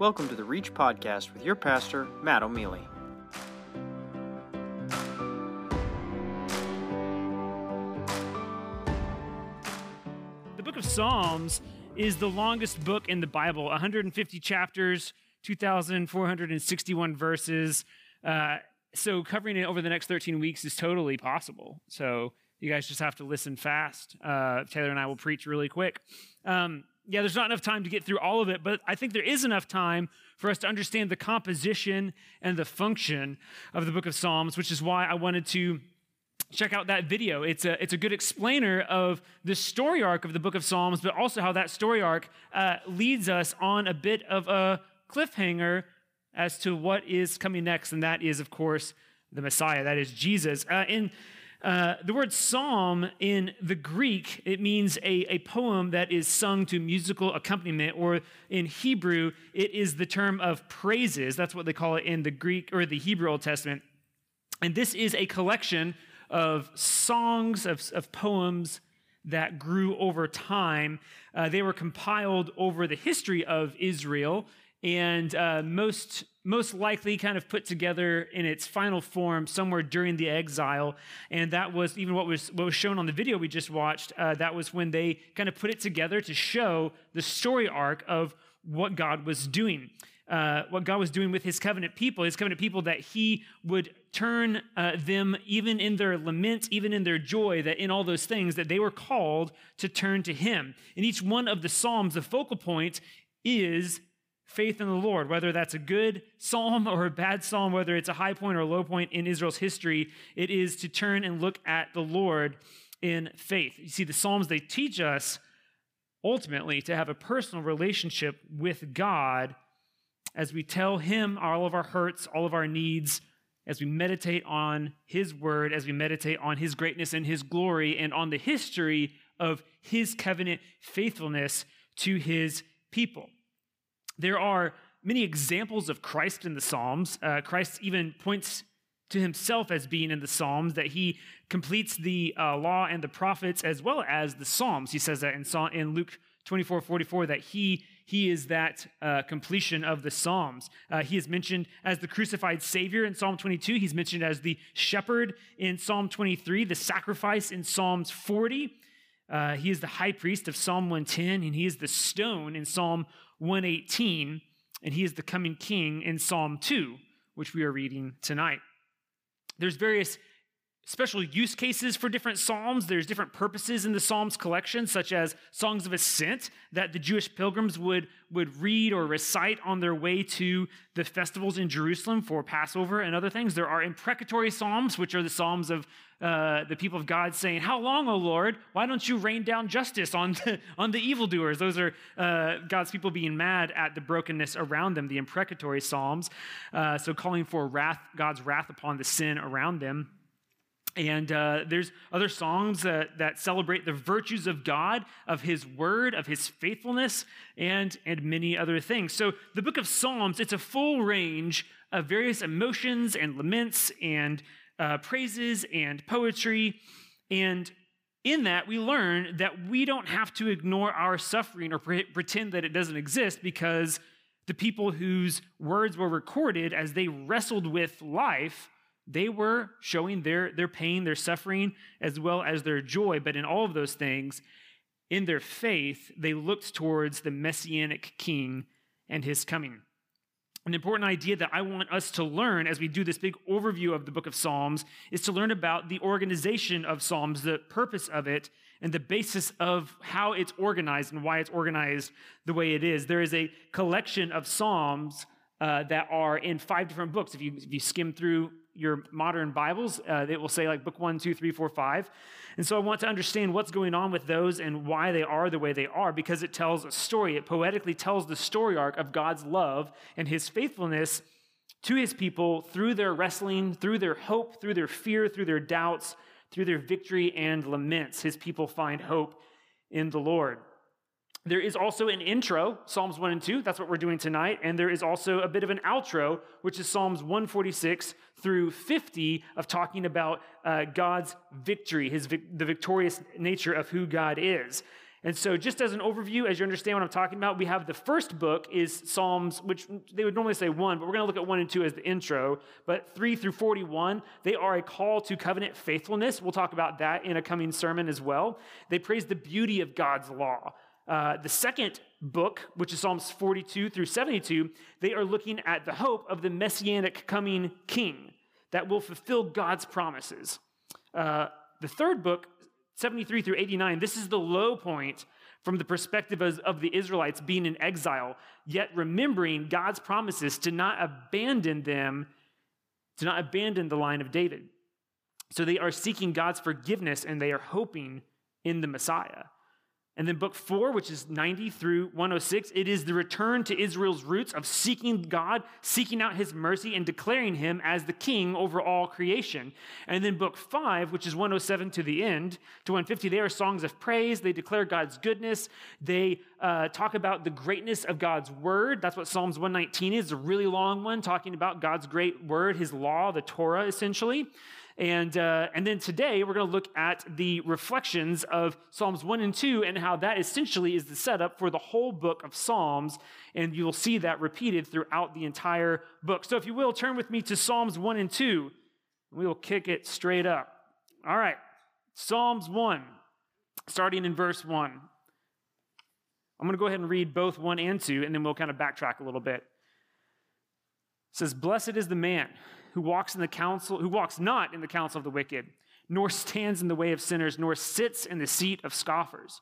Welcome to the Reach Podcast with your pastor, Matt O'Mealey. The book of Psalms is the longest book in the Bible 150 chapters, 2,461 verses. Uh, so, covering it over the next 13 weeks is totally possible. So, you guys just have to listen fast. Uh, Taylor and I will preach really quick. Um, yeah, there's not enough time to get through all of it, but I think there is enough time for us to understand the composition and the function of the book of Psalms, which is why I wanted to check out that video. It's a, it's a good explainer of the story arc of the book of Psalms, but also how that story arc uh, leads us on a bit of a cliffhanger as to what is coming next, and that is, of course, the Messiah. That is Jesus. Uh, in uh, the word psalm in the Greek, it means a, a poem that is sung to musical accompaniment, or in Hebrew, it is the term of praises. That's what they call it in the Greek or the Hebrew Old Testament. And this is a collection of songs, of, of poems that grew over time. Uh, they were compiled over the history of Israel and uh, most most likely kind of put together in its final form somewhere during the exile. And that was even what was what was shown on the video we just watched uh, that was when they kind of put it together to show the story arc of what god was doing uh, what god was doing with his covenant people his covenant people that he would turn uh, them even in their lament even in their joy that in all those things that they were called to turn to him. In each one of the psalms the focal point is faith in the Lord, whether that's a good psalm or a bad psalm, whether it's a high point or a low point in Israel's history, it is to turn and look at the Lord in faith. You see, the Psalms, they teach us ultimately to have a personal relationship with God as we tell Him all of our hurts, all of our needs, as we meditate on His word, as we meditate on His greatness and His glory, and on the history of His covenant faithfulness to His people. There are many examples of Christ in the Psalms. Uh, Christ even points to himself as being in the Psalms, that he completes the uh, law and the prophets as well as the Psalms. He says that in, Psalm, in Luke 24 44 that he he is that uh, completion of the psalms uh, he is mentioned as the crucified savior in psalm 22 he's mentioned as the shepherd in psalm 23 the sacrifice in psalms 40 uh, he is the high priest of psalm 110 and he is the stone in psalm 118, and he is the coming king in Psalm 2, which we are reading tonight. There's various special use cases for different psalms. There's different purposes in the psalms collection, such as songs of ascent that the Jewish pilgrims would, would read or recite on their way to the festivals in Jerusalem for Passover and other things. There are imprecatory psalms, which are the psalms of uh, the people of God saying, How long, O Lord? Why don't you rain down justice on the, on the evildoers? Those are uh, God's people being mad at the brokenness around them, the imprecatory psalms. Uh, so calling for wrath, God's wrath upon the sin around them. And uh, there's other songs that, that celebrate the virtues of God, of His Word, of His faithfulness, and, and many other things. So the book of Psalms, it's a full range of various emotions and laments and uh, praises and poetry. And in that, we learn that we don't have to ignore our suffering or pre- pretend that it doesn't exist because the people whose words were recorded as they wrestled with life they were showing their, their pain, their suffering, as well as their joy. But in all of those things, in their faith, they looked towards the messianic king and his coming. An important idea that I want us to learn as we do this big overview of the book of Psalms is to learn about the organization of Psalms, the purpose of it, and the basis of how it's organized and why it's organized the way it is. There is a collection of Psalms uh, that are in five different books. If you, if you skim through your modern Bibles, uh, it will say like book one, two, three, four, five. And so I want to understand what's going on with those and why they are the way they are because it tells a story. It poetically tells the story arc of God's love and his faithfulness to his people through their wrestling, through their hope, through their fear, through their doubts, through their victory and laments. His people find hope in the Lord. There is also an intro, Psalms 1 and 2. That's what we're doing tonight. And there is also a bit of an outro, which is Psalms 146 through 50 of talking about uh, God's victory, his the victorious nature of who God is. And so, just as an overview, as you understand what I'm talking about, we have the first book is Psalms, which they would normally say one, but we're going to look at one and two as the intro. But three through 41, they are a call to covenant faithfulness. We'll talk about that in a coming sermon as well. They praise the beauty of God's law. Uh, the second book, which is Psalms 42 through 72, they are looking at the hope of the messianic coming king that will fulfill God's promises. Uh, the third book 73 through 89, this is the low point from the perspective of, of the Israelites being in exile, yet remembering God's promises to not abandon them, to not abandon the line of David. So they are seeking God's forgiveness and they are hoping in the Messiah. And then book four, which is 90 through 106, it is the return to Israel's roots of seeking God, seeking out his mercy, and declaring him as the king over all creation. And then book five, which is 107 to the end, to 150, they are songs of praise. They declare God's goodness. They uh, talk about the greatness of God's word. That's what Psalms 119 is, a really long one, talking about God's great word, his law, the Torah, essentially. And, uh, and then today, we're going to look at the reflections of Psalms 1 and 2 and how that essentially is the setup for the whole book of Psalms. And you'll see that repeated throughout the entire book. So, if you will, turn with me to Psalms 1 and 2. We will kick it straight up. All right, Psalms 1, starting in verse 1. I'm going to go ahead and read both 1 and 2, and then we'll kind of backtrack a little bit. It says, Blessed is the man who walks in the counsel, who walks not in the counsel of the wicked, nor stands in the way of sinners, nor sits in the seat of scoffers.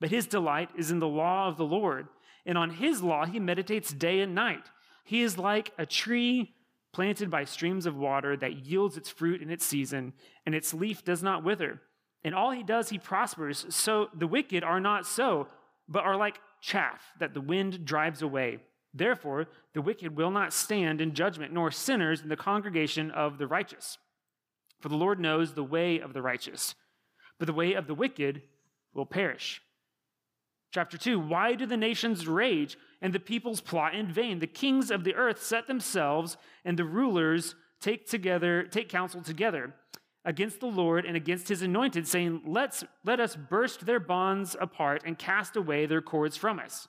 But his delight is in the law of the Lord, and on his law he meditates day and night. He is like a tree planted by streams of water that yields its fruit in its season, and its leaf does not wither. And all he does, he prospers. So the wicked are not so, but are like chaff that the wind drives away. Therefore, the wicked will not stand in judgment, nor sinners in the congregation of the righteous. For the Lord knows the way of the righteous, but the way of the wicked will perish. Chapter 2 Why do the nations rage and the peoples plot in vain? The kings of the earth set themselves, and the rulers take together take counsel together against the Lord and against his anointed, saying, Let's let us burst their bonds apart and cast away their cords from us.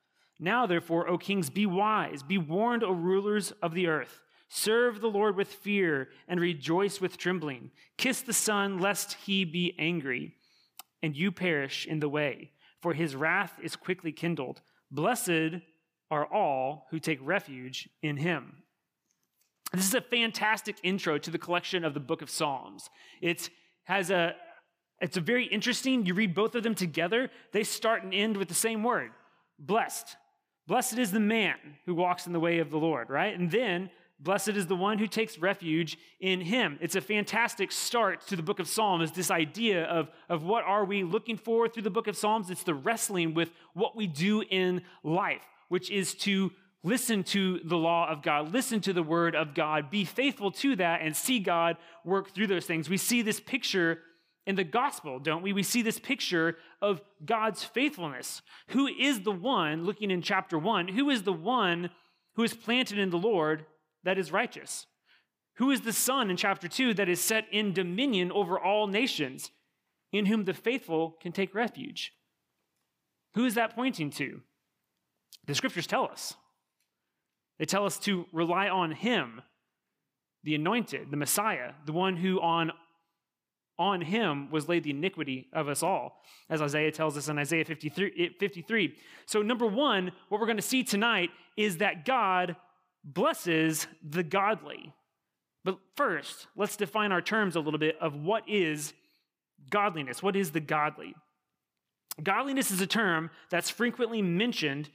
Now, therefore, O kings, be wise, be warned, O rulers of the earth. Serve the Lord with fear and rejoice with trembling. Kiss the Son, lest he be angry and you perish in the way, for his wrath is quickly kindled. Blessed are all who take refuge in him. This is a fantastic intro to the collection of the book of Psalms. It has a it's a very interesting. You read both of them together, they start and end with the same word, blessed. Blessed is the man who walks in the way of the Lord, right? And then, blessed is the one who takes refuge in him. It's a fantastic start to the book of Psalms, this idea of, of what are we looking for through the book of Psalms? It's the wrestling with what we do in life, which is to listen to the law of God, listen to the word of God, be faithful to that, and see God work through those things. We see this picture in the gospel, don't we? We see this picture of God's faithfulness. Who is the one, looking in chapter one, who is the one who is planted in the Lord that is righteous? Who is the Son in chapter two that is set in dominion over all nations, in whom the faithful can take refuge? Who is that pointing to? The scriptures tell us. They tell us to rely on Him, the anointed, the Messiah, the one who on on him was laid the iniquity of us all, as Isaiah tells us in Isaiah 53. 53. So, number one, what we're going to see tonight is that God blesses the godly. But first, let's define our terms a little bit of what is godliness. What is the godly? Godliness is a term that's frequently mentioned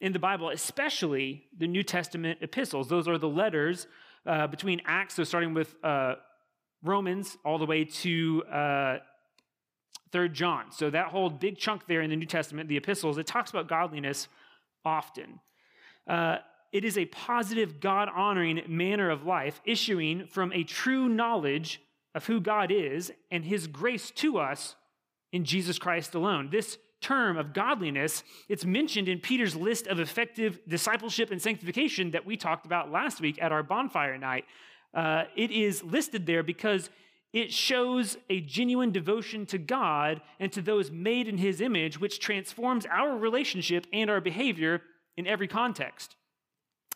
in the Bible, especially the New Testament epistles. Those are the letters uh, between Acts, so starting with uh, Romans all the way to uh, Third John. So that whole big chunk there in the New Testament, the epistles, it talks about godliness often. Uh, it is a positive, God honoring manner of life issuing from a true knowledge of who God is and his grace to us in Jesus Christ alone. This term of godliness, it's mentioned in Peter's list of effective discipleship and sanctification that we talked about last week at our bonfire night. Uh, it is listed there because it shows a genuine devotion to God and to those made in his image, which transforms our relationship and our behavior in every context.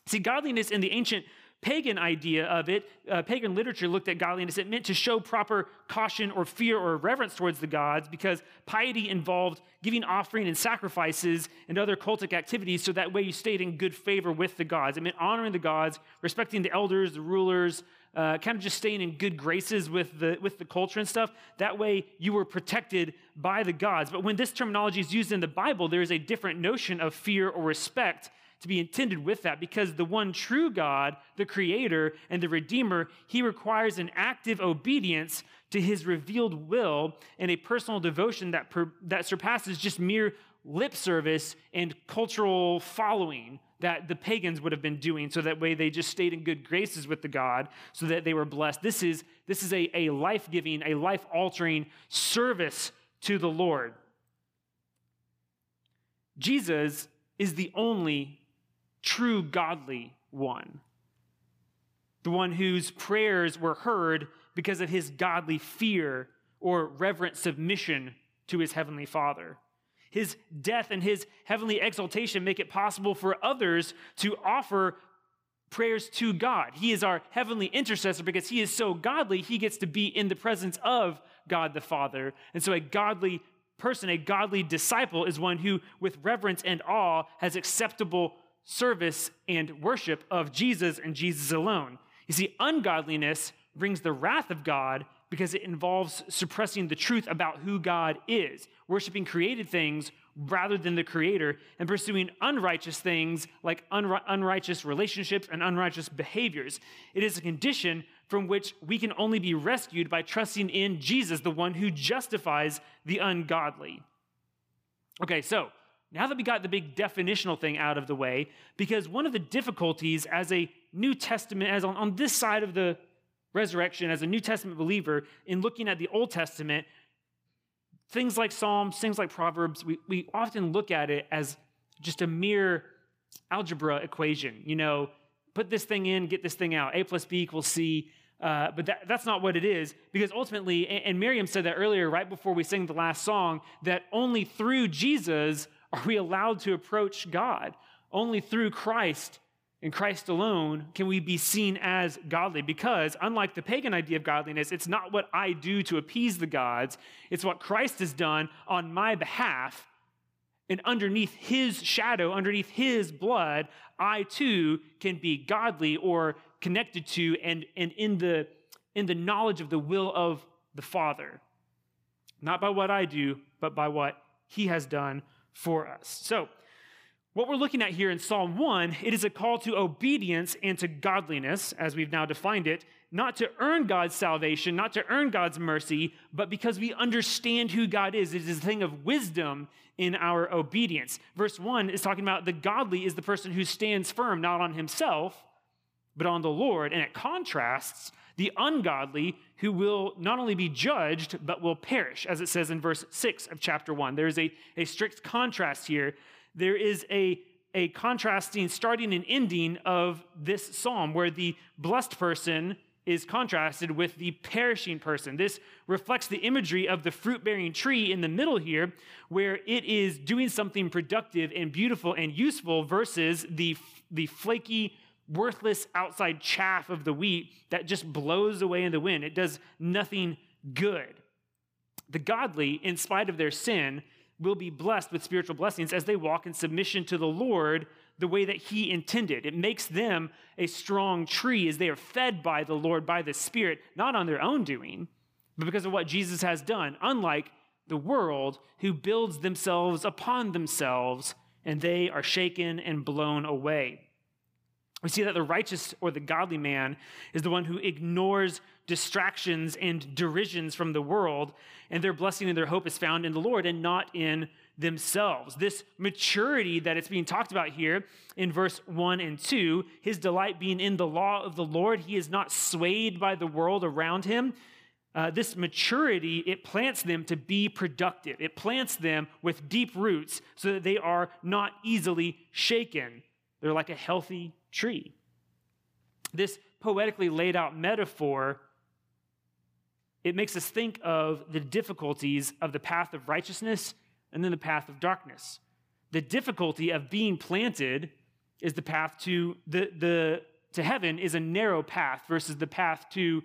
See, godliness in the ancient pagan idea of it, uh, pagan literature looked at godliness. It meant to show proper caution or fear or reverence towards the gods because piety involved giving offering and sacrifices and other cultic activities so that way you stayed in good favor with the gods. It meant honoring the gods, respecting the elders, the rulers, uh, kind of just staying in good graces with the, with the culture and stuff. That way you were protected by the gods. But when this terminology is used in the Bible, there is a different notion of fear or respect to be intended with that because the one true God, the Creator and the Redeemer, He requires an active obedience to His revealed will and a personal devotion that, per, that surpasses just mere lip service and cultural following that the pagans would have been doing so that way they just stayed in good graces with the god so that they were blessed. This is this is a, a life-giving a life-altering service to the lord. Jesus is the only true godly one. The one whose prayers were heard because of his godly fear or reverent submission to his heavenly Father. His death and his heavenly exaltation make it possible for others to offer prayers to God. He is our heavenly intercessor because he is so godly, he gets to be in the presence of God the Father. And so a godly person, a godly disciple, is one who, with reverence and awe, has acceptable service and worship of Jesus and Jesus alone. You see, ungodliness brings the wrath of God because it involves suppressing the truth about who God is, worshiping created things rather than the creator, and pursuing unrighteous things like unrighteous relationships and unrighteous behaviors. It is a condition from which we can only be rescued by trusting in Jesus, the one who justifies the ungodly. Okay, so now that we got the big definitional thing out of the way, because one of the difficulties as a New Testament, as on, on this side of the resurrection, as a New Testament believer, in looking at the Old Testament, things like Psalms, things like Proverbs, we, we often look at it as just a mere algebra equation. You know, put this thing in, get this thing out. A plus B equals C. Uh, but that, that's not what it is, because ultimately, and, and Miriam said that earlier, right before we sang the last song, that only through Jesus are we allowed to approach God? Only through Christ and Christ alone can we be seen as godly because, unlike the pagan idea of godliness, it's not what I do to appease the gods, it's what Christ has done on my behalf. And underneath his shadow, underneath his blood, I too can be godly or connected to and, and in, the, in the knowledge of the will of the Father. Not by what I do, but by what he has done for us. So, what we're looking at here in Psalm 1, it is a call to obedience and to godliness, as we've now defined it, not to earn God's salvation, not to earn God's mercy, but because we understand who God is. It is a thing of wisdom in our obedience. Verse 1 is talking about the godly is the person who stands firm, not on himself, but on the Lord. And it contrasts the ungodly who will not only be judged, but will perish, as it says in verse 6 of chapter 1. There is a, a strict contrast here. There is a, a contrasting, starting and ending of this psalm where the blessed person is contrasted with the perishing person. This reflects the imagery of the fruit bearing tree in the middle here, where it is doing something productive and beautiful and useful versus the, the flaky, worthless outside chaff of the wheat that just blows away in the wind. It does nothing good. The godly, in spite of their sin, will be blessed with spiritual blessings as they walk in submission to the Lord the way that He intended. It makes them a strong tree as they are fed by the Lord, by the Spirit, not on their own doing, but because of what Jesus has done, unlike the world who builds themselves upon themselves and they are shaken and blown away. We see that the righteous or the godly man is the one who ignores distractions and derisions from the world, and their blessing and their hope is found in the Lord and not in themselves. This maturity that it's being talked about here in verse 1 and 2, his delight being in the law of the Lord, he is not swayed by the world around him. Uh, this maturity, it plants them to be productive. It plants them with deep roots so that they are not easily shaken. They're like a healthy tree. This poetically laid out metaphor it makes us think of the difficulties of the path of righteousness and then the path of darkness. The difficulty of being planted is the path to the, the to heaven is a narrow path versus the path to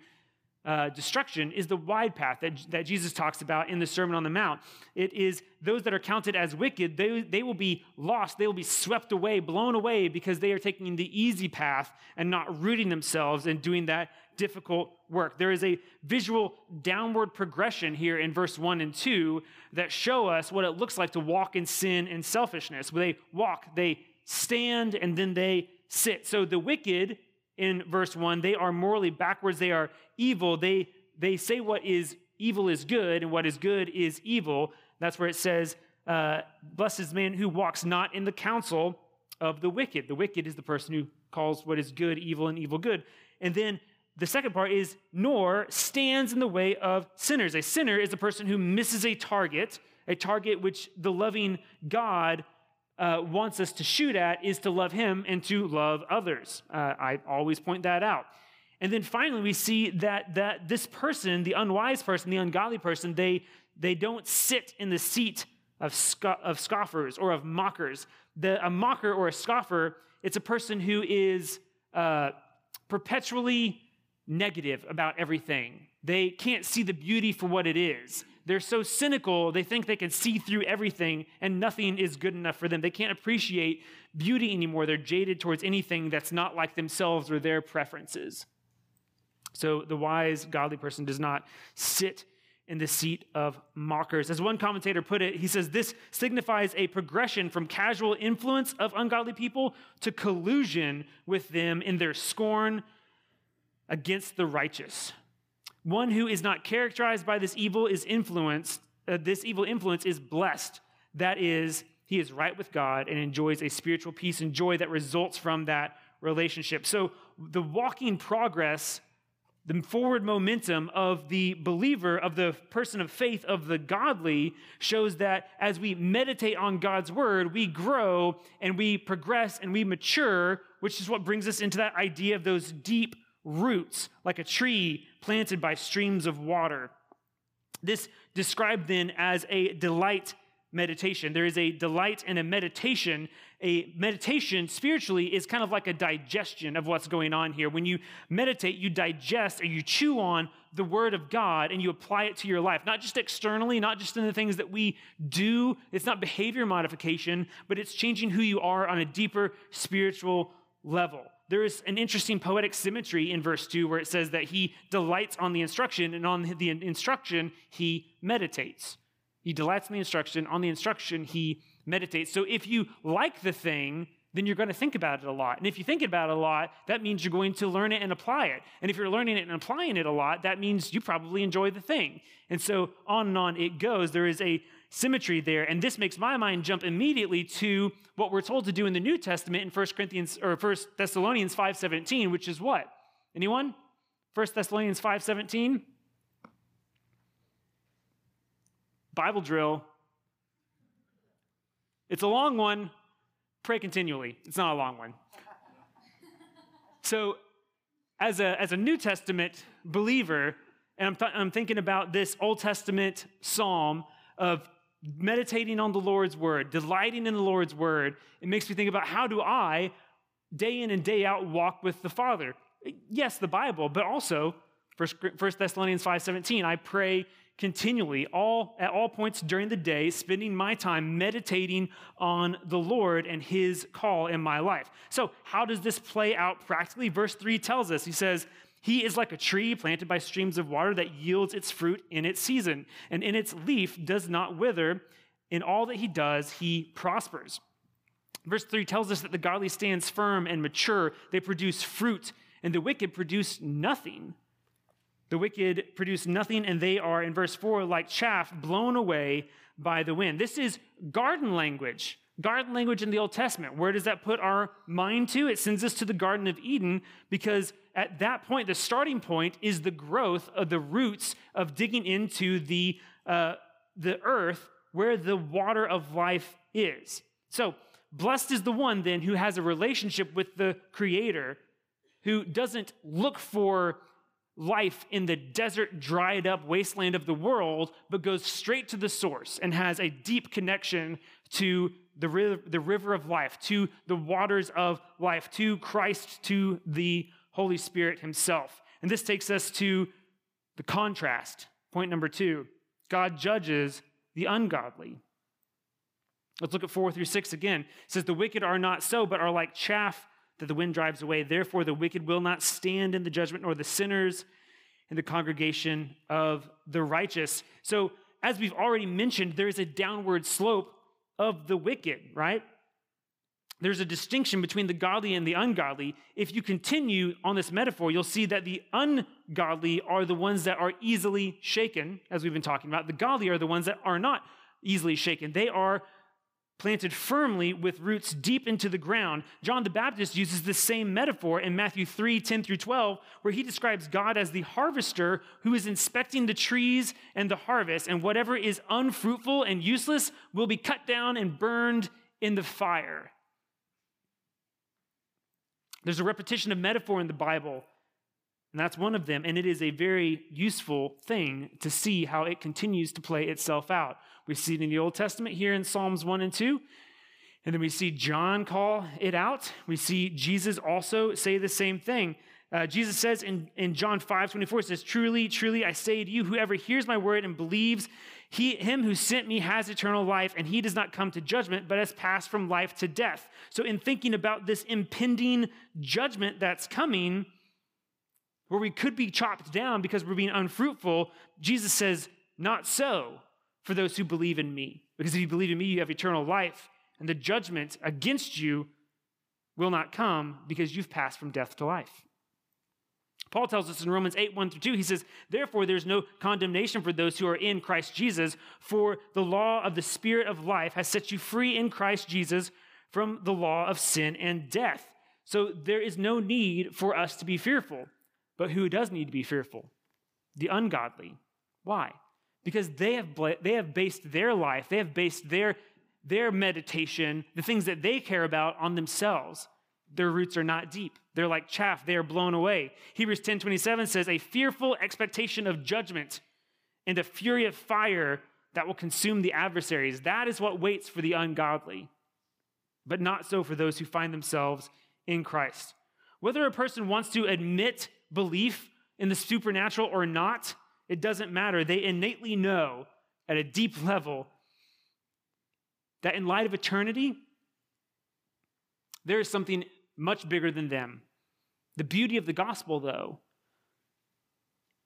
uh, destruction is the wide path that, that Jesus talks about in the Sermon on the Mount. It is those that are counted as wicked, they, they will be lost, they will be swept away, blown away because they are taking the easy path and not rooting themselves and doing that difficult work. There is a visual downward progression here in verse 1 and 2 that show us what it looks like to walk in sin and selfishness. They walk, they stand, and then they sit. So the wicked in verse 1, they are morally backwards, they are evil. They, they say what is evil is good and what is good is evil. That's where it says, uh, Blessed is man who walks not in the counsel of the wicked. The wicked is the person who calls what is good evil and evil good. And then the second part is, nor stands in the way of sinners. A sinner is a person who misses a target, a target which the loving God uh, wants us to shoot at is to love him and to love others. Uh, I always point that out. And then finally, we see that, that this person, the unwise person, the ungodly person, they, they don't sit in the seat of, sco- of scoffers or of mockers. The, a mocker or a scoffer, it's a person who is uh, perpetually negative about everything. They can't see the beauty for what it is. They're so cynical, they think they can see through everything and nothing is good enough for them. They can't appreciate beauty anymore. They're jaded towards anything that's not like themselves or their preferences. So the wise, godly person does not sit in the seat of mockers. As one commentator put it, he says this signifies a progression from casual influence of ungodly people to collusion with them in their scorn against the righteous. One who is not characterized by this evil is influenced, uh, this evil influence is blessed. That is, he is right with God and enjoys a spiritual peace and joy that results from that relationship. So the walking progress, the forward momentum of the believer, of the person of faith, of the godly, shows that as we meditate on God's word, we grow and we progress and we mature, which is what brings us into that idea of those deep roots, like a tree planted by streams of water. This described then as a delight meditation. There is a delight and a meditation. A meditation spiritually is kind of like a digestion of what's going on here. When you meditate, you digest or you chew on the word of God and you apply it to your life, not just externally, not just in the things that we do. It's not behavior modification, but it's changing who you are on a deeper spiritual level there is an interesting poetic symmetry in verse 2 where it says that he delights on the instruction, and on the instruction, he meditates. He delights in the instruction, on the instruction, he meditates. So if you like the thing, then you're going to think about it a lot. And if you think about it a lot, that means you're going to learn it and apply it. And if you're learning it and applying it a lot, that means you probably enjoy the thing. And so on and on it goes. There is a symmetry there. And this makes my mind jump immediately to what we're told to do in the New Testament in 1 Corinthians or 1 Thessalonians 5:17, which is what? Anyone? 1 Thessalonians 5:17? Bible drill. It's a long one. Pray continually. It's not a long one. so, as a, as a New Testament believer, and I'm, th- I'm thinking about this Old Testament psalm of meditating on the Lord's word, delighting in the Lord's word, it makes me think about how do I, day in and day out, walk with the Father? Yes, the Bible, but also 1 Thessalonians 5:17, I pray continually, all at all points during the day, spending my time meditating on the Lord and his call in my life. So, how does this play out practically? Verse 3 tells us. He says, he is like a tree planted by streams of water that yields its fruit in its season, and in its leaf does not wither. In all that he does, he prospers. Verse 3 tells us that the godly stands firm and mature, they produce fruit, and the wicked produce nothing. The wicked produce nothing, and they are, in verse 4, like chaff blown away by the wind. This is garden language. Garden language in the Old Testament. Where does that put our mind to? It sends us to the Garden of Eden because at that point, the starting point is the growth of the roots of digging into the, uh, the earth where the water of life is. So, blessed is the one then who has a relationship with the Creator, who doesn't look for life in the desert, dried up wasteland of the world, but goes straight to the source and has a deep connection to the, river, the river of life, to the waters of life, to Christ, to the Holy Spirit Himself. And this takes us to the contrast. Point number two God judges the ungodly. Let's look at four through six again. It says, The wicked are not so, but are like chaff that the wind drives away. Therefore, the wicked will not stand in the judgment, nor the sinners in the congregation of the righteous. So, as we've already mentioned, there is a downward slope of the wicked, right? There's a distinction between the godly and the ungodly. If you continue on this metaphor, you'll see that the ungodly are the ones that are easily shaken, as we've been talking about. The godly are the ones that are not easily shaken. They are planted firmly with roots deep into the ground. John the Baptist uses the same metaphor in Matthew 3 10 through 12, where he describes God as the harvester who is inspecting the trees and the harvest, and whatever is unfruitful and useless will be cut down and burned in the fire. There's a repetition of metaphor in the Bible, and that's one of them, and it is a very useful thing to see how it continues to play itself out. We see it in the Old Testament here in Psalms 1 and 2. And then we see John call it out. We see Jesus also say the same thing. Uh, Jesus says in, in John 5 24, it says, Truly, truly, I say to you, whoever hears my word and believes he, him who sent me has eternal life, and he does not come to judgment, but has passed from life to death. So, in thinking about this impending judgment that's coming, where we could be chopped down because we're being unfruitful, Jesus says, Not so for those who believe in me. Because if you believe in me, you have eternal life, and the judgment against you will not come because you've passed from death to life. Paul tells us in Romans 8, 1 through 2, he says, Therefore, there's no condemnation for those who are in Christ Jesus, for the law of the Spirit of life has set you free in Christ Jesus from the law of sin and death. So there is no need for us to be fearful. But who does need to be fearful? The ungodly. Why? because they have, they have based their life, they have based their, their meditation, the things that they care about, on themselves. Their roots are not deep. They're like chaff, they are blown away. Hebrews 10 27 says, A fearful expectation of judgment and a fury of fire that will consume the adversaries. That is what waits for the ungodly, but not so for those who find themselves in Christ. Whether a person wants to admit belief in the supernatural or not, it doesn't matter. They innately know at a deep level that in light of eternity, there is something much bigger than them. The beauty of the gospel, though,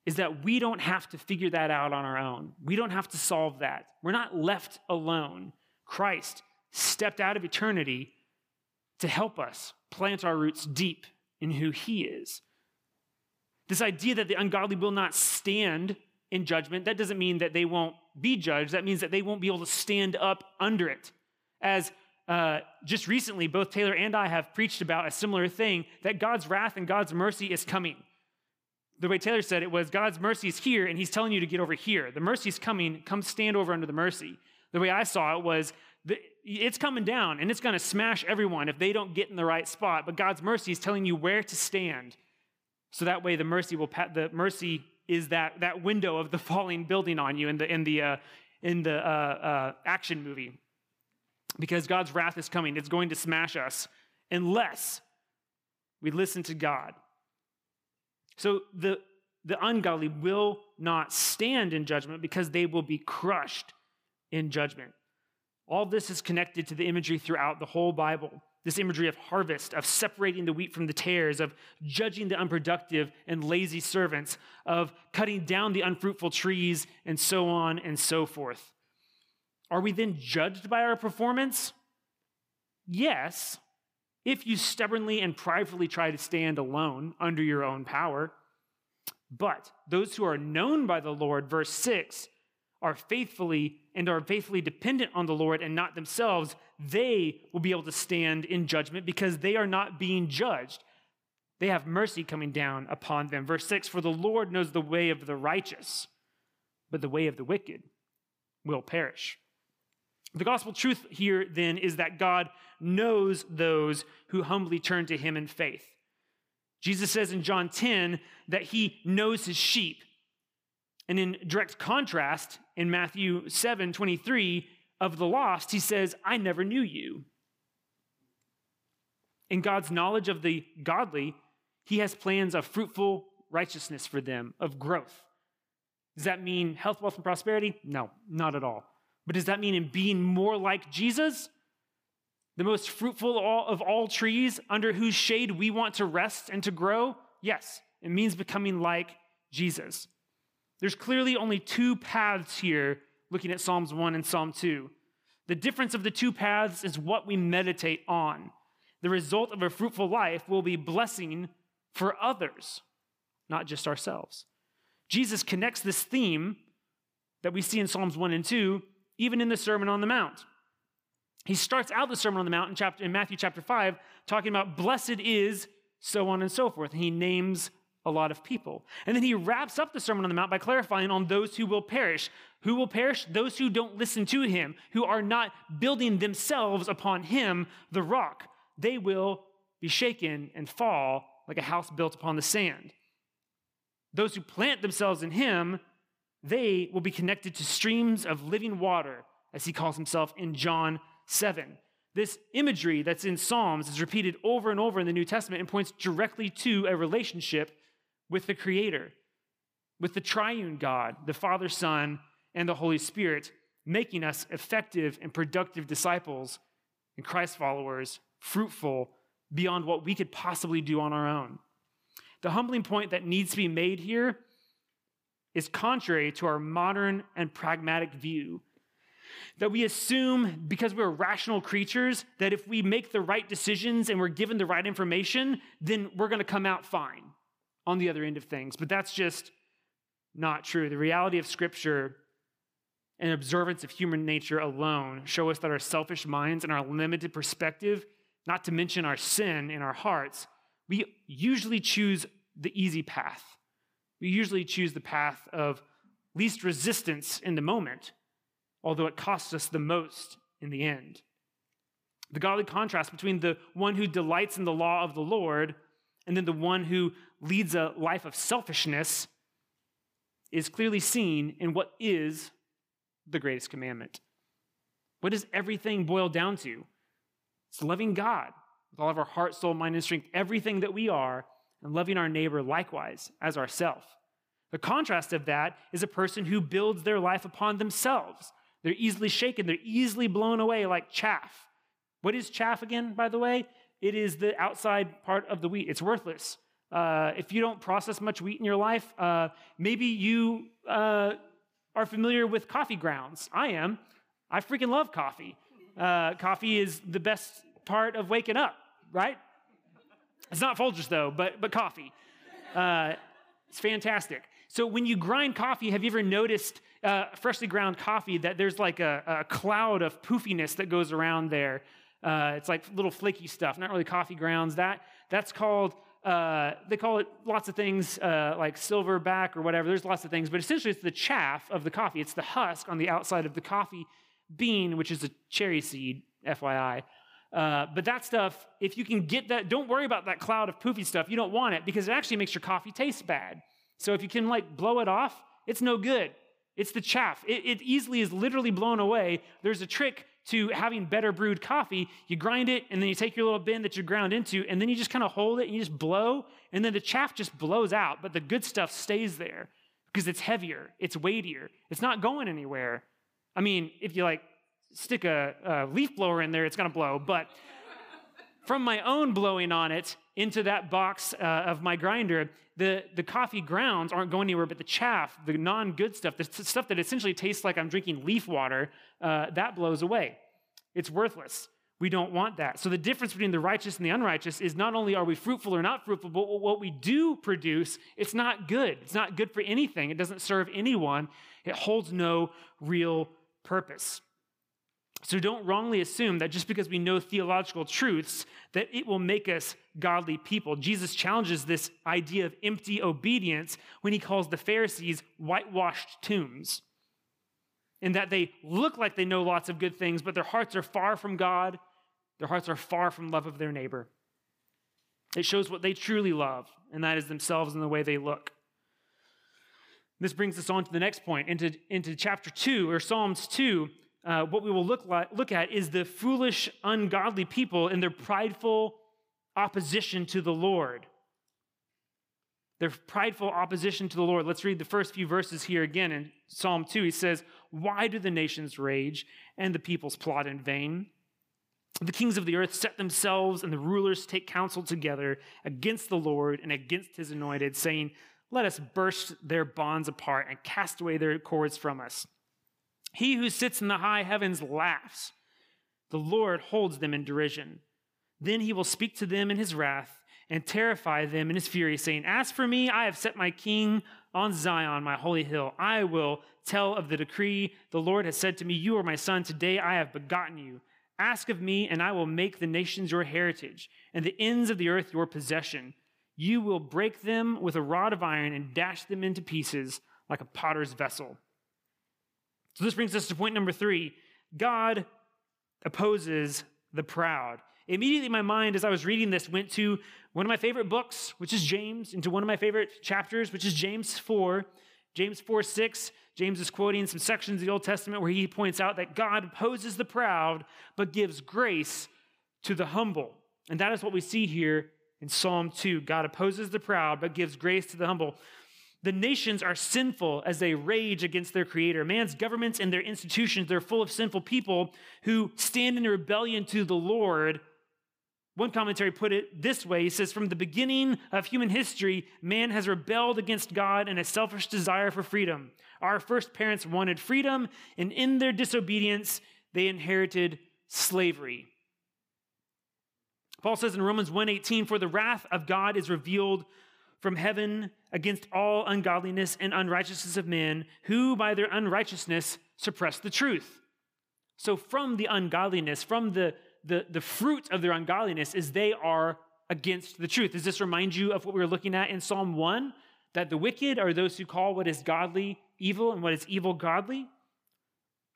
is that we don't have to figure that out on our own. We don't have to solve that. We're not left alone. Christ stepped out of eternity to help us plant our roots deep in who He is. This idea that the ungodly will not stand in judgment, that doesn't mean that they won't be judged. That means that they won't be able to stand up under it. As uh, just recently, both Taylor and I have preached about a similar thing that God's wrath and God's mercy is coming. The way Taylor said it was God's mercy is here, and He's telling you to get over here. The mercy is coming, come stand over under the mercy. The way I saw it was the, it's coming down, and it's going to smash everyone if they don't get in the right spot. But God's mercy is telling you where to stand so that way the mercy will the mercy is that that window of the falling building on you in the in the uh, in the uh, uh, action movie because God's wrath is coming. It's going to smash us unless we listen to God. So the the ungodly will not stand in judgment because they will be crushed in judgment. All this is connected to the imagery throughout the whole Bible. This imagery of harvest, of separating the wheat from the tares, of judging the unproductive and lazy servants, of cutting down the unfruitful trees, and so on and so forth. Are we then judged by our performance? Yes, if you stubbornly and pridefully try to stand alone under your own power. But those who are known by the Lord, verse 6, are faithfully and are faithfully dependent on the Lord and not themselves, they will be able to stand in judgment because they are not being judged. They have mercy coming down upon them. Verse 6 For the Lord knows the way of the righteous, but the way of the wicked will perish. The gospel truth here then is that God knows those who humbly turn to him in faith. Jesus says in John 10 that he knows his sheep. And in direct contrast, in Matthew 7 23, of the lost, he says, I never knew you. In God's knowledge of the godly, he has plans of fruitful righteousness for them, of growth. Does that mean health, wealth, and prosperity? No, not at all. But does that mean in being more like Jesus? The most fruitful of all trees under whose shade we want to rest and to grow? Yes, it means becoming like Jesus. There's clearly only two paths here looking at Psalms 1 and Psalm 2. The difference of the two paths is what we meditate on. The result of a fruitful life will be blessing for others, not just ourselves. Jesus connects this theme that we see in Psalms 1 and 2 even in the Sermon on the Mount. He starts out the Sermon on the Mount in, chapter, in Matthew chapter 5 talking about blessed is so on and so forth. And he names a lot of people. And then he wraps up the Sermon on the Mount by clarifying on those who will perish. Who will perish? Those who don't listen to him, who are not building themselves upon him, the rock. They will be shaken and fall like a house built upon the sand. Those who plant themselves in him, they will be connected to streams of living water, as he calls himself in John 7. This imagery that's in Psalms is repeated over and over in the New Testament and points directly to a relationship with the Creator, with the triune God, the Father, Son, and the Holy Spirit, making us effective and productive disciples and Christ followers, fruitful beyond what we could possibly do on our own. The humbling point that needs to be made here is contrary to our modern and pragmatic view. That we assume, because we're rational creatures, that if we make the right decisions and we're given the right information, then we're going to come out fine on the other end of things. But that's just not true. The reality of Scripture and observance of human nature alone show us that our selfish minds and our limited perspective, not to mention our sin in our hearts, we usually choose the easy path. We usually choose the path of least resistance in the moment, although it costs us the most in the end. The godly contrast between the one who delights in the law of the Lord and then the one who leads a life of selfishness is clearly seen in what is the greatest commandment. What does everything boil down to? It's loving God with all of our heart, soul, mind, and strength, everything that we are, and loving our neighbor likewise as ourself. The contrast of that is a person who builds their life upon themselves. They're easily shaken, they're easily blown away like chaff. What is chaff again, by the way? it is the outside part of the wheat. It's worthless. Uh, if you don't process much wheat in your life, uh, maybe you uh, are familiar with coffee grounds. I am. I freaking love coffee. Uh, coffee is the best part of waking up, right? It's not Folgers though, but but coffee. Uh, it's fantastic. So when you grind coffee, have you ever noticed uh, freshly ground coffee that there's like a, a cloud of poofiness that goes around there? Uh, it's like little flaky stuff, not really coffee grounds. That that's called uh, they call it lots of things uh, like silverback or whatever. There's lots of things, but essentially it's the chaff of the coffee. It's the husk on the outside of the coffee bean, which is a cherry seed, FYI. Uh, but that stuff, if you can get that, don't worry about that cloud of poofy stuff. You don't want it because it actually makes your coffee taste bad. So if you can like blow it off, it's no good. It's the chaff. It, it easily is literally blown away. There's a trick to having better brewed coffee, you grind it and then you take your little bin that you ground into and then you just kind of hold it and you just blow and then the chaff just blows out, but the good stuff stays there because it's heavier, it's weightier, it's not going anywhere. I mean, if you like stick a, a leaf blower in there, it's going to blow, but from my own blowing on it into that box uh, of my grinder, the, the coffee grounds aren't going anywhere, but the chaff, the non good stuff, the stuff that essentially tastes like I'm drinking leaf water, uh, that blows away. It's worthless. We don't want that. So the difference between the righteous and the unrighteous is not only are we fruitful or not fruitful, but what we do produce, it's not good. It's not good for anything. It doesn't serve anyone. It holds no real purpose. So don't wrongly assume that just because we know theological truths that it will make us godly people. Jesus challenges this idea of empty obedience when he calls the Pharisees whitewashed tombs. In that they look like they know lots of good things, but their hearts are far from God their hearts are far from love of their neighbor. It shows what they truly love, and that is themselves and the way they look. This brings us on to the next point, into, into chapter 2, or Psalms 2. Uh, what we will look, like, look at is the foolish, ungodly people and their prideful opposition to the Lord. Their prideful opposition to the Lord. Let's read the first few verses here again in Psalm 2. He says, Why do the nations rage and the peoples plot in vain? The kings of the earth set themselves and the rulers take counsel together against the Lord and against his anointed, saying, Let us burst their bonds apart and cast away their cords from us. He who sits in the high heavens laughs. The Lord holds them in derision. Then he will speak to them in his wrath and terrify them in his fury, saying, As for me, I have set my king on Zion, my holy hill. I will tell of the decree. The Lord has said to me, You are my son. Today I have begotten you. Ask of me, and I will make the nations your heritage, and the ends of the earth your possession. You will break them with a rod of iron and dash them into pieces like a potter's vessel. So, this brings us to point number three God opposes the proud. Immediately, my mind, as I was reading this, went to one of my favorite books, which is James, into one of my favorite chapters, which is James 4. James 4 6 James is quoting some sections of the Old Testament where he points out that God opposes the proud, but gives grace to the humble. And that is what we see here in Psalm 2. God opposes the proud, but gives grace to the humble. The nations are sinful as they rage against their creator. Man's governments and their institutions, they're full of sinful people who stand in rebellion to the Lord one commentary put it this way He says, From the beginning of human history, man has rebelled against God in a selfish desire for freedom. Our first parents wanted freedom, and in their disobedience, they inherited slavery. Paul says in Romans 1:18, "For the wrath of God is revealed from heaven against all ungodliness and unrighteousness of men, who by their unrighteousness suppress the truth." So from the ungodliness, from the the, the fruit of their ungodliness is they are against the truth. Does this remind you of what we were looking at in Psalm 1? That the wicked are those who call what is godly evil and what is evil godly?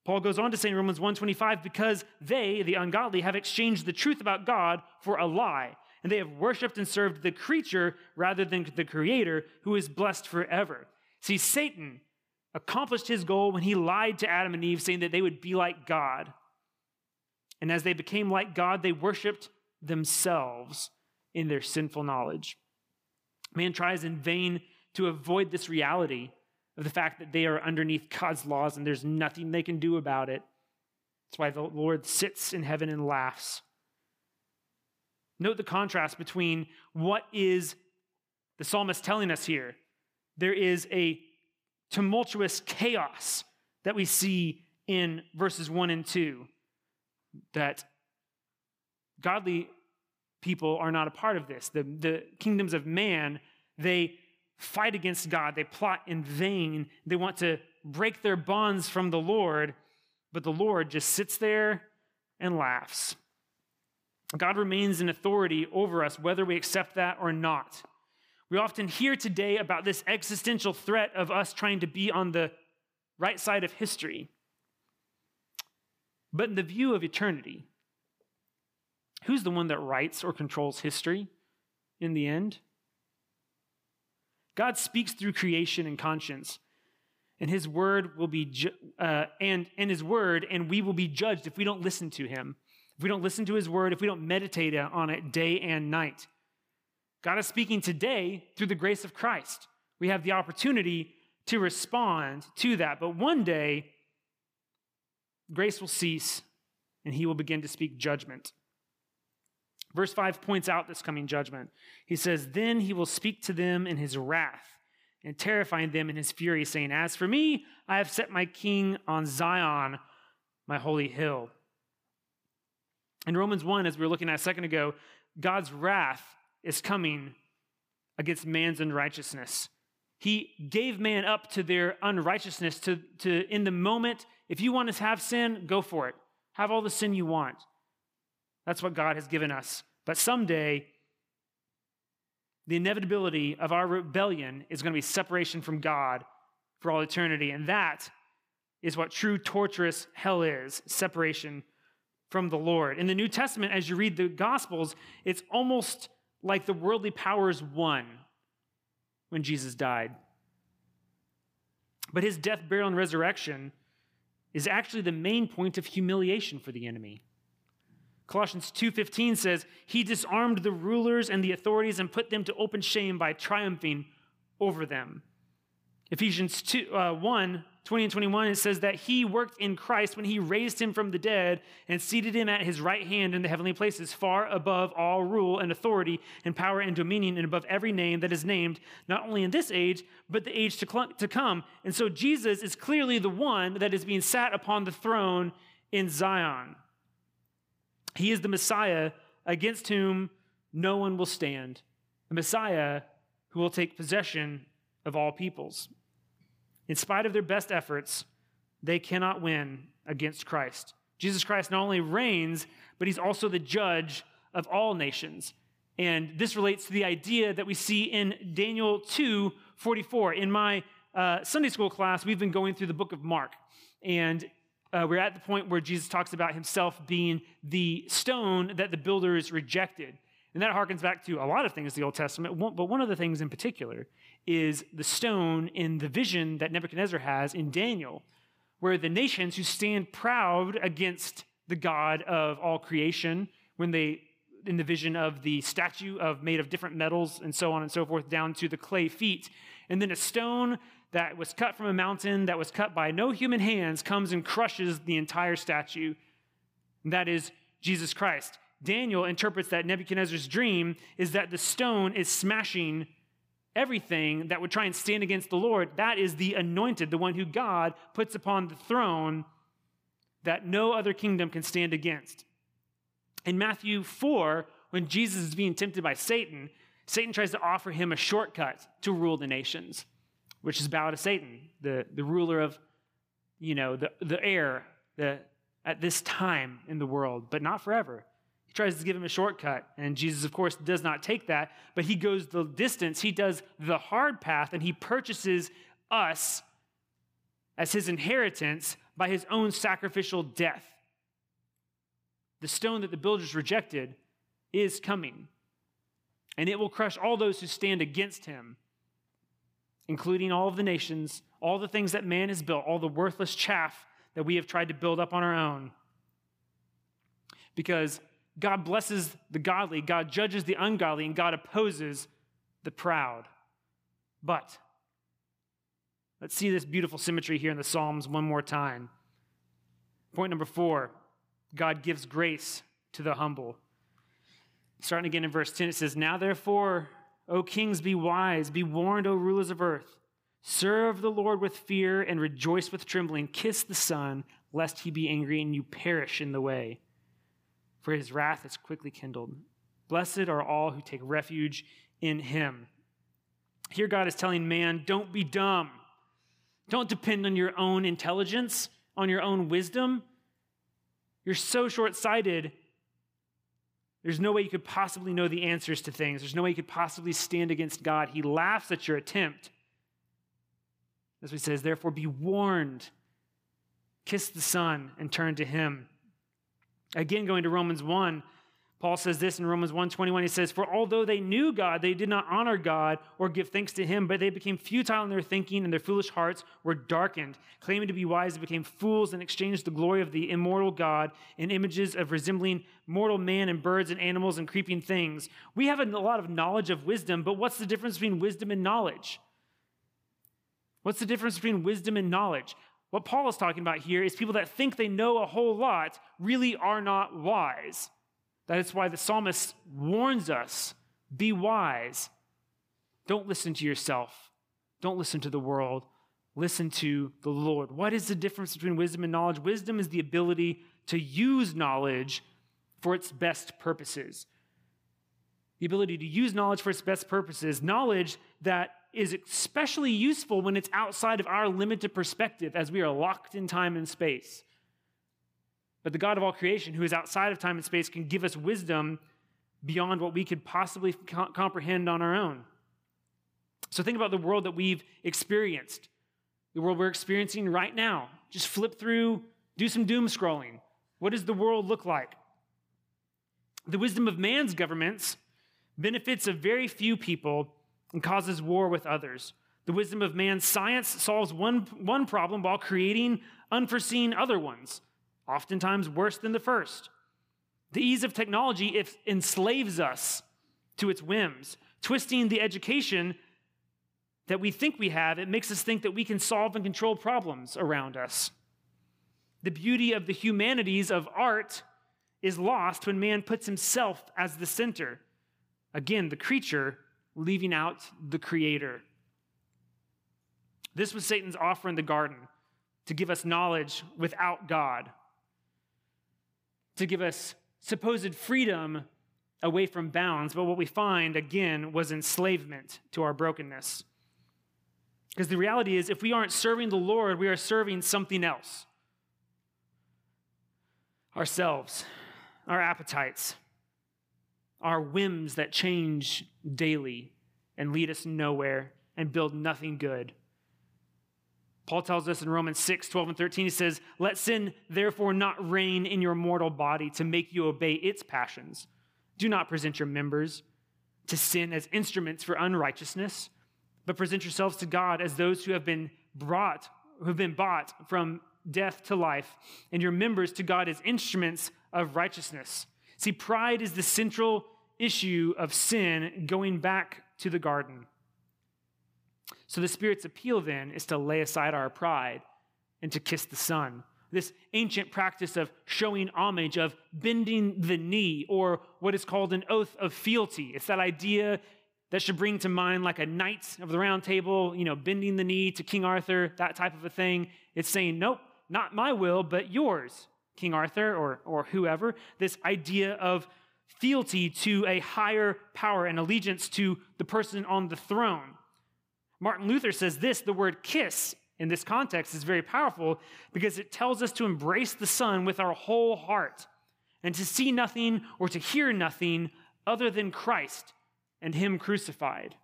Paul goes on to say in Romans 1:25 because they the ungodly have exchanged the truth about God for a lie and they have worshiped and served the creature rather than the creator who is blessed forever. See Satan accomplished his goal when he lied to Adam and Eve saying that they would be like God. And as they became like God, they worshiped themselves in their sinful knowledge. Man tries in vain to avoid this reality of the fact that they are underneath God's laws and there's nothing they can do about it. That's why the Lord sits in heaven and laughs. Note the contrast between what is the psalmist telling us here. There is a tumultuous chaos that we see in verses 1 and 2 that godly people are not a part of this. The, the kingdoms of man, they fight against God, they plot in vain, they want to break their bonds from the Lord, but the Lord just sits there and laughs. God remains in authority over us, whether we accept that or not. We often hear today about this existential threat of us trying to be on the right side of history. But in the view of eternity, who's the one that writes or controls history in the end? God speaks through creation and conscience, and His word will be ju- uh, and and His word, and we will be judged if we don't listen to Him, if we don't listen to His word, if we don't meditate on it day and night. God is speaking today through the grace of Christ. We have the opportunity to respond to that, but one day grace will cease and he will begin to speak judgment. Verse 5 points out this coming judgment. He says, Then he will speak to them in his wrath and terrifying them in his fury, saying, As for me, I have set my king on Zion, my holy hill. In Romans 1, as we were looking at a second ago, God's wrath is coming against man's unrighteousness. He gave man up to their unrighteousness to, to in the moment, if you want to have sin, go for it. Have all the sin you want. That's what God has given us. But someday, the inevitability of our rebellion is going to be separation from God for all eternity. And that is what true torturous hell is separation from the Lord. In the New Testament, as you read the Gospels, it's almost like the worldly powers won when Jesus died. But his death, burial, and resurrection is actually the main point of humiliation for the enemy. Colossians 2:15 says, "He disarmed the rulers and the authorities and put them to open shame by triumphing over them." Ephesians 2, uh, 1 20 and 21, it says that he worked in Christ when he raised him from the dead and seated him at his right hand in the heavenly places, far above all rule and authority and power and dominion, and above every name that is named, not only in this age, but the age to, cl- to come. And so Jesus is clearly the one that is being sat upon the throne in Zion. He is the Messiah against whom no one will stand, the Messiah who will take possession of all peoples. In spite of their best efforts, they cannot win against Christ. Jesus Christ not only reigns, but he's also the judge of all nations. And this relates to the idea that we see in Daniel 2 44. In my uh, Sunday school class, we've been going through the book of Mark. And uh, we're at the point where Jesus talks about himself being the stone that the builders rejected. And that harkens back to a lot of things in the Old Testament, but one of the things in particular is the stone in the vision that Nebuchadnezzar has in Daniel, where the nations who stand proud against the God of all creation, when they, in the vision of the statue of made of different metals and so on and so forth, down to the clay feet, and then a stone that was cut from a mountain that was cut by no human hands comes and crushes the entire statue. And that is Jesus Christ. Daniel interprets that Nebuchadnezzar's dream is that the stone is smashing everything that would try and stand against the Lord. That is the anointed, the one who God puts upon the throne that no other kingdom can stand against. In Matthew 4, when Jesus is being tempted by Satan, Satan tries to offer him a shortcut to rule the nations, which is bow to Satan, the, the ruler of, you know, the, the air the, at this time in the world, but not forever. He tries to give him a shortcut, and Jesus, of course, does not take that, but he goes the distance. He does the hard path, and he purchases us as his inheritance by his own sacrificial death. The stone that the builders rejected is coming, and it will crush all those who stand against him, including all of the nations, all the things that man has built, all the worthless chaff that we have tried to build up on our own. Because God blesses the godly, God judges the ungodly, and God opposes the proud. But let's see this beautiful symmetry here in the Psalms one more time. Point number four God gives grace to the humble. Starting again in verse 10, it says, Now therefore, O kings, be wise, be warned, O rulers of earth. Serve the Lord with fear and rejoice with trembling. Kiss the Son, lest he be angry and you perish in the way for his wrath is quickly kindled. Blessed are all who take refuge in him. Here, God is telling man, don't be dumb. Don't depend on your own intelligence, on your own wisdom. You're so short sighted. There's no way you could possibly know the answers to things. There's no way you could possibly stand against God. He laughs at your attempt. As he says, therefore, be warned. Kiss the Son and turn to him. Again, going to Romans 1, Paul says this in Romans 1:21 he says for although they knew God they did not honor God or give thanks to him but they became futile in their thinking and their foolish hearts were darkened claiming to be wise they became fools and exchanged the glory of the immortal God in images of resembling mortal man and birds and animals and creeping things. We have a lot of knowledge of wisdom but what's the difference between wisdom and knowledge? What's the difference between wisdom and knowledge? What Paul is talking about here is people that think they know a whole lot really are not wise. That is why the psalmist warns us be wise. Don't listen to yourself, don't listen to the world. Listen to the Lord. What is the difference between wisdom and knowledge? Wisdom is the ability to use knowledge for its best purposes. The ability to use knowledge for its best purposes, knowledge that is especially useful when it's outside of our limited perspective as we are locked in time and space. But the God of all creation, who is outside of time and space, can give us wisdom beyond what we could possibly comprehend on our own. So think about the world that we've experienced, the world we're experiencing right now. Just flip through, do some doom scrolling. What does the world look like? The wisdom of man's governments benefits a very few people and causes war with others. The wisdom of man's science solves one, one problem while creating unforeseen other ones, oftentimes worse than the first. The ease of technology enslaves us to its whims, twisting the education that we think we have, it makes us think that we can solve and control problems around us. The beauty of the humanities of art is lost when man puts himself as the center. Again, the creature leaving out the creator. This was Satan's offer in the garden to give us knowledge without God, to give us supposed freedom away from bounds. But what we find, again, was enslavement to our brokenness. Because the reality is, if we aren't serving the Lord, we are serving something else ourselves, our appetites, our whims that change daily and lead us nowhere and build nothing good. Paul tells us in Romans 6, 12, and 13, he says, Let sin therefore not reign in your mortal body to make you obey its passions. Do not present your members to sin as instruments for unrighteousness but present yourselves to God as those who have been brought, who have been bought from death to life, and your members to God as instruments of righteousness. See, pride is the central issue of sin going back to the garden. So the Spirit's appeal then is to lay aside our pride and to kiss the Son. This ancient practice of showing homage, of bending the knee, or what is called an oath of fealty. It's that idea that should bring to mind like a knight of the round table, you know, bending the knee to King Arthur, that type of a thing. It's saying, nope, not my will, but yours, King Arthur or, or whoever. This idea of fealty to a higher power and allegiance to the person on the throne. Martin Luther says this the word kiss in this context is very powerful because it tells us to embrace the Son with our whole heart and to see nothing or to hear nothing other than Christ and him crucified,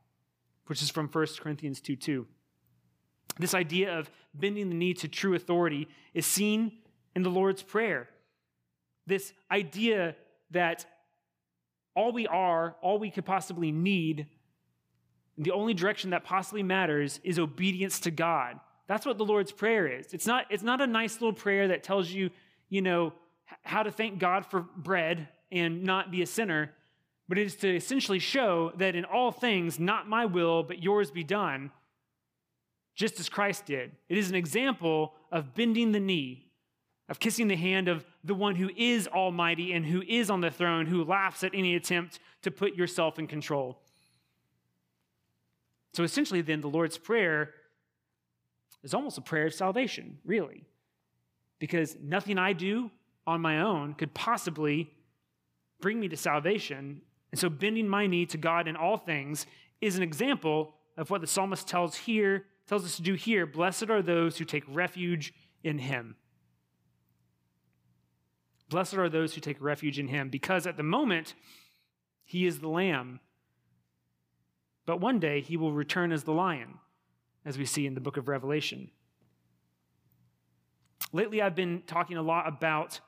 which is from 1 Corinthians 2 2. This idea of bending the knee to true authority is seen in the Lord's Prayer. This idea that all we are, all we could possibly need, the only direction that possibly matters is obedience to God. That's what the Lord's Prayer is. It's not, it's not a nice little prayer that tells you, you know, how to thank God for bread and not be a sinner but it is to essentially show that in all things, not my will, but yours be done, just as Christ did. It is an example of bending the knee, of kissing the hand of the one who is almighty and who is on the throne, who laughs at any attempt to put yourself in control. So essentially, then, the Lord's Prayer is almost a prayer of salvation, really, because nothing I do on my own could possibly bring me to salvation and so bending my knee to God in all things is an example of what the psalmist tells here, tells us to do here. Blessed are those who take refuge in him. Blessed are those who take refuge in him, because at the moment he is the lamb. But one day he will return as the lion, as we see in the book of Revelation. Lately, I've been talking a lot about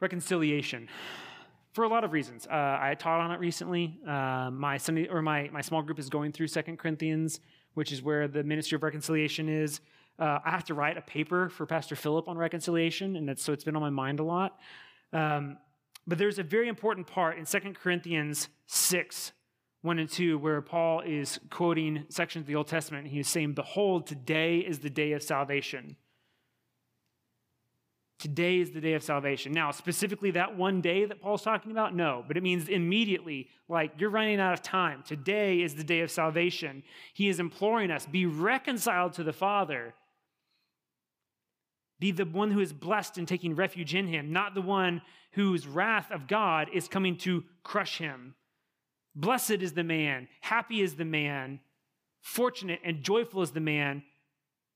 reconciliation for a lot of reasons. Uh, I taught on it recently. Uh, my Sunday or my my small group is going through Second Corinthians, which is where the ministry of reconciliation is. Uh, I have to write a paper for Pastor Philip on reconciliation, and so it's been on my mind a lot. Um, but there's a very important part in Second Corinthians six. 1 and 2, where Paul is quoting sections of the Old Testament. He is saying, Behold, today is the day of salvation. Today is the day of salvation. Now, specifically that one day that Paul's talking about, no, but it means immediately, like you're running out of time. Today is the day of salvation. He is imploring us be reconciled to the Father. Be the one who is blessed in taking refuge in him, not the one whose wrath of God is coming to crush him. Blessed is the man, happy is the man, fortunate and joyful is the man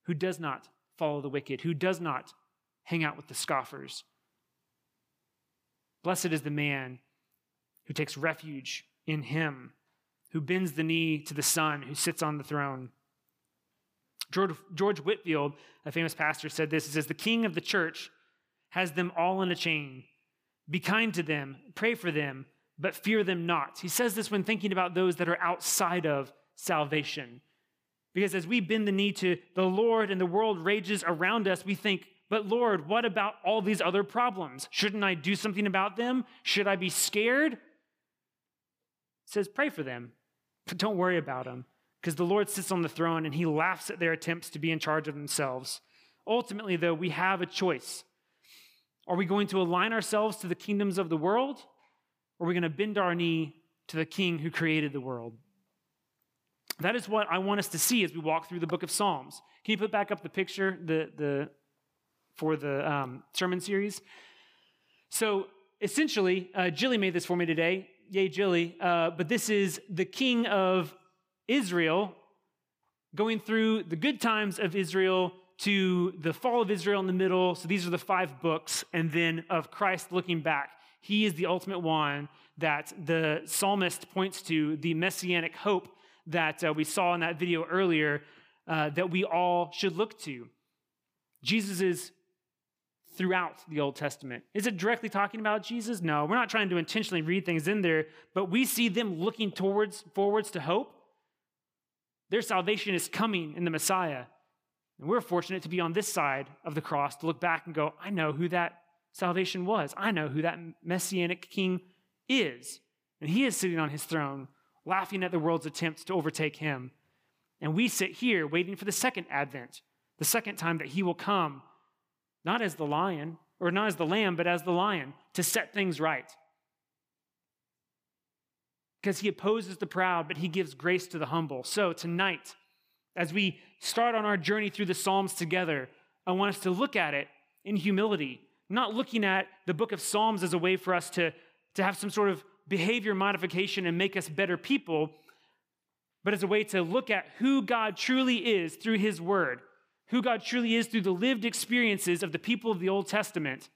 who does not follow the wicked, who does not hang out with the scoffers. Blessed is the man who takes refuge in him, who bends the knee to the Son, who sits on the throne. George, George Whitefield, a famous pastor, said this He says, The king of the church has them all in a chain. Be kind to them, pray for them, but fear them not. He says this when thinking about those that are outside of salvation. Because as we bend the knee to the Lord and the world rages around us, we think, but Lord, what about all these other problems? Shouldn't I do something about them? Should I be scared? It says, pray for them, but don't worry about them because the Lord sits on the throne and he laughs at their attempts to be in charge of themselves. Ultimately, though, we have a choice. Are we going to align ourselves to the kingdoms of the world, or are we going to bend our knee to the king who created the world? That is what I want us to see as we walk through the book of Psalms. Can you put back up the picture the, the, for the um, sermon series? So essentially, uh, Jilly made this for me today. Yay, Jilly. Uh, but this is the king of Israel, going through the good times of Israel to the fall of Israel in the middle. So these are the five books, and then of Christ looking back. He is the ultimate one that the psalmist points to, the messianic hope that uh, we saw in that video earlier, uh, that we all should look to. Jesus is throughout the Old Testament. Is it directly talking about Jesus? No, we're not trying to intentionally read things in there, but we see them looking towards forwards to hope their salvation is coming in the Messiah. And we're fortunate to be on this side of the cross to look back and go, I know who that salvation was. I know who that messianic king is. And he is sitting on his throne, laughing at the world's attempts to overtake him. And we sit here waiting for the second advent, the second time that he will come, not as the lion, or not as the lamb, but as the lion, to set things right because he opposes the proud, but he gives grace to the humble. So tonight, as we start on our journey through the Psalms together, I want us to look at it in humility, not looking at the book of Psalms as a way for us to, to have some sort of behavior modification and make us better people, but as a way to look at who God truly is through his word, who God truly is through the lived experiences of the people of the Old Testament,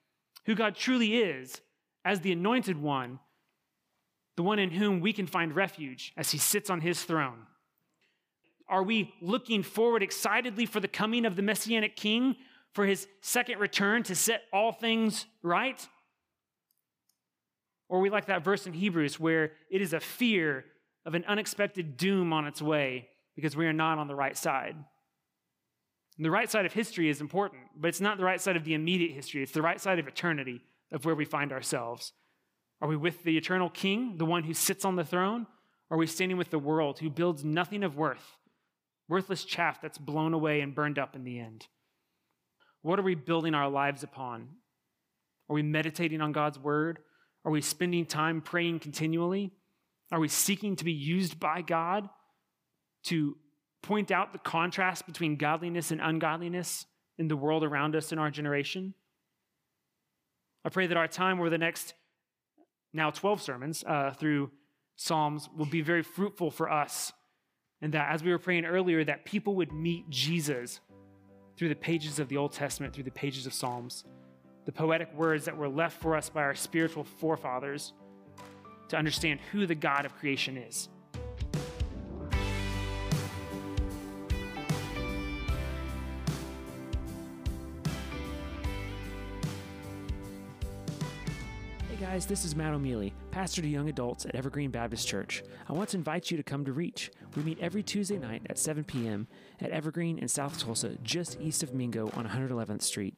who God truly is as the anointed one the one in whom we can find refuge as he sits on his throne? Are we looking forward excitedly for the coming of the Messianic King, for his second return to set all things right? Or we like that verse in Hebrews where it is a fear of an unexpected doom on its way because we are not on the right side. And the right side of history is important, but it's not the right side of the immediate history. It's the right side of eternity of where we find ourselves. Are we with the eternal king, the one who sits on the throne? Or are we standing with the world who builds nothing of worth, worthless chaff that's blown away and burned up in the end? What are we building our lives upon? Are we meditating on God's word? Are we spending time praying continually? Are we seeking to be used by God to point out the contrast between godliness and ungodliness in the world around us in our generation? I pray that our time over the next now 12 sermons uh, through Psalms will be very fruitful for us. And that, as we were praying earlier, that people would meet Jesus through the pages of the Old Testament, through the pages of Psalms, the poetic words that were left for us by our spiritual forefathers to understand who the God of creation is. Guys, this is Matt O'Mealey, pastor to young adults at Evergreen Baptist Church. I want to invite you to come to Reach. We meet every Tuesday night at 7 p.m. at Evergreen in South Tulsa, just east of Mingo on 111th Street.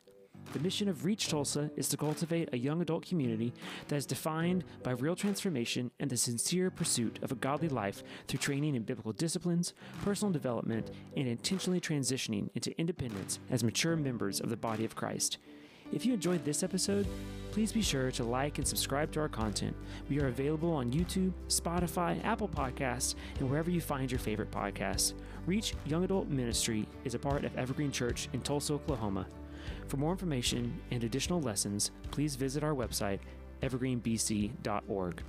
The mission of Reach Tulsa is to cultivate a young adult community that is defined by real transformation and the sincere pursuit of a godly life through training in biblical disciplines, personal development, and intentionally transitioning into independence as mature members of the body of Christ. If you enjoyed this episode, Please be sure to like and subscribe to our content. We are available on YouTube, Spotify, Apple Podcasts, and wherever you find your favorite podcasts. Reach Young Adult Ministry is a part of Evergreen Church in Tulsa, Oklahoma. For more information and additional lessons, please visit our website, evergreenbc.org.